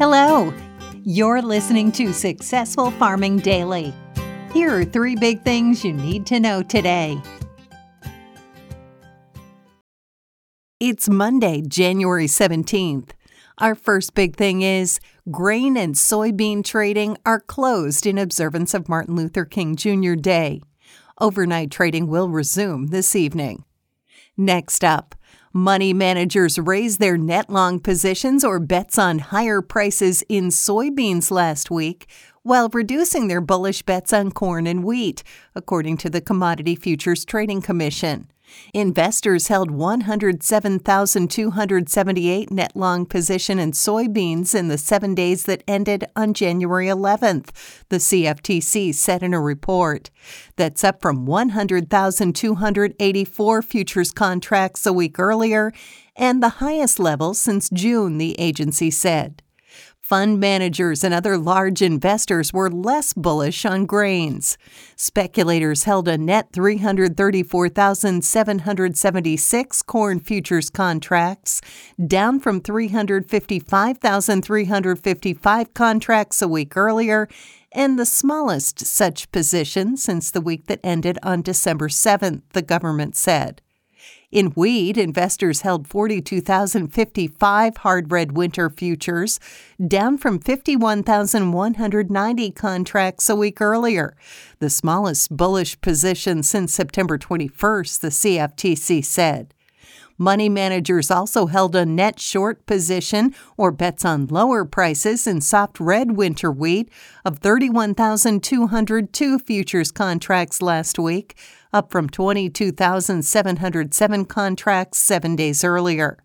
Hello. You're listening to Successful Farming Daily. Here are three big things you need to know today. It's Monday, January 17th. Our first big thing is grain and soybean trading are closed in observance of Martin Luther King Jr. Day. Overnight trading will resume this evening. Next up, money managers raised their net long positions or bets on higher prices in soybeans last week, while reducing their bullish bets on corn and wheat, according to the Commodity Futures Trading Commission. Investors held 107,278 net long position in soybeans in the seven days that ended on January 11th, the CFTC said in a report. That's up from 100,284 futures contracts a week earlier and the highest level since June, the agency said. Fund managers and other large investors were less bullish on grains. Speculators held a net 334,776 corn futures contracts, down from 355,355 contracts a week earlier, and the smallest such position since the week that ended on December 7th, the government said. In wheat, investors held 42,055 hard red winter futures, down from 51,190 contracts a week earlier, the smallest bullish position since September 21st, the CFTC said. Money managers also held a net short position or bets on lower prices in soft red winter wheat of 31,202 futures contracts last week, up from 22,707 contracts seven days earlier.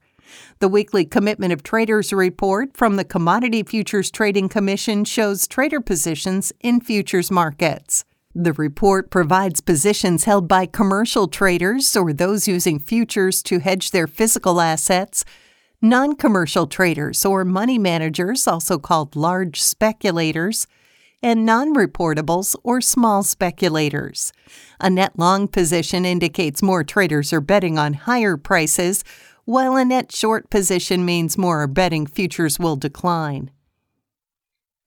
The weekly Commitment of Traders report from the Commodity Futures Trading Commission shows trader positions in futures markets. The report provides positions held by commercial traders or those using futures to hedge their physical assets, non commercial traders or money managers, also called large speculators, and non reportables or small speculators. A net long position indicates more traders are betting on higher prices, while a net short position means more are betting futures will decline.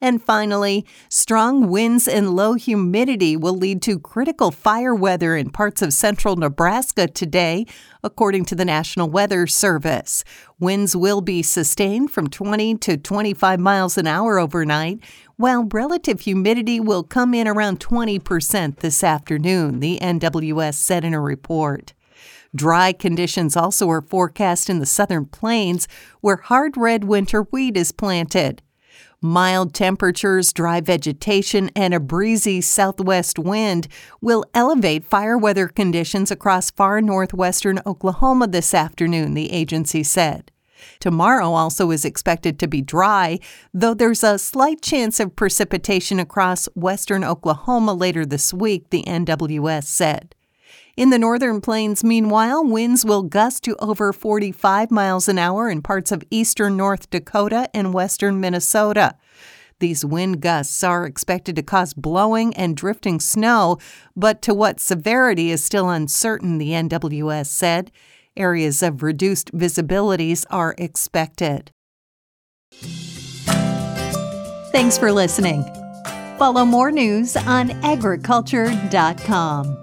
And finally, strong winds and low humidity will lead to critical fire weather in parts of central Nebraska today, according to the National Weather Service. Winds will be sustained from 20 to 25 miles an hour overnight, while relative humidity will come in around 20% this afternoon, the NWS said in a report. Dry conditions also are forecast in the southern plains, where hard red winter wheat is planted. Mild temperatures, dry vegetation, and a breezy southwest wind will elevate fire weather conditions across far northwestern Oklahoma this afternoon, the agency said. Tomorrow also is expected to be dry, though there's a slight chance of precipitation across western Oklahoma later this week, the NWS said. In the northern plains, meanwhile, winds will gust to over 45 miles an hour in parts of eastern North Dakota and western Minnesota. These wind gusts are expected to cause blowing and drifting snow, but to what severity is still uncertain, the NWS said. Areas of reduced visibilities are expected. Thanks for listening. Follow more news on agriculture.com.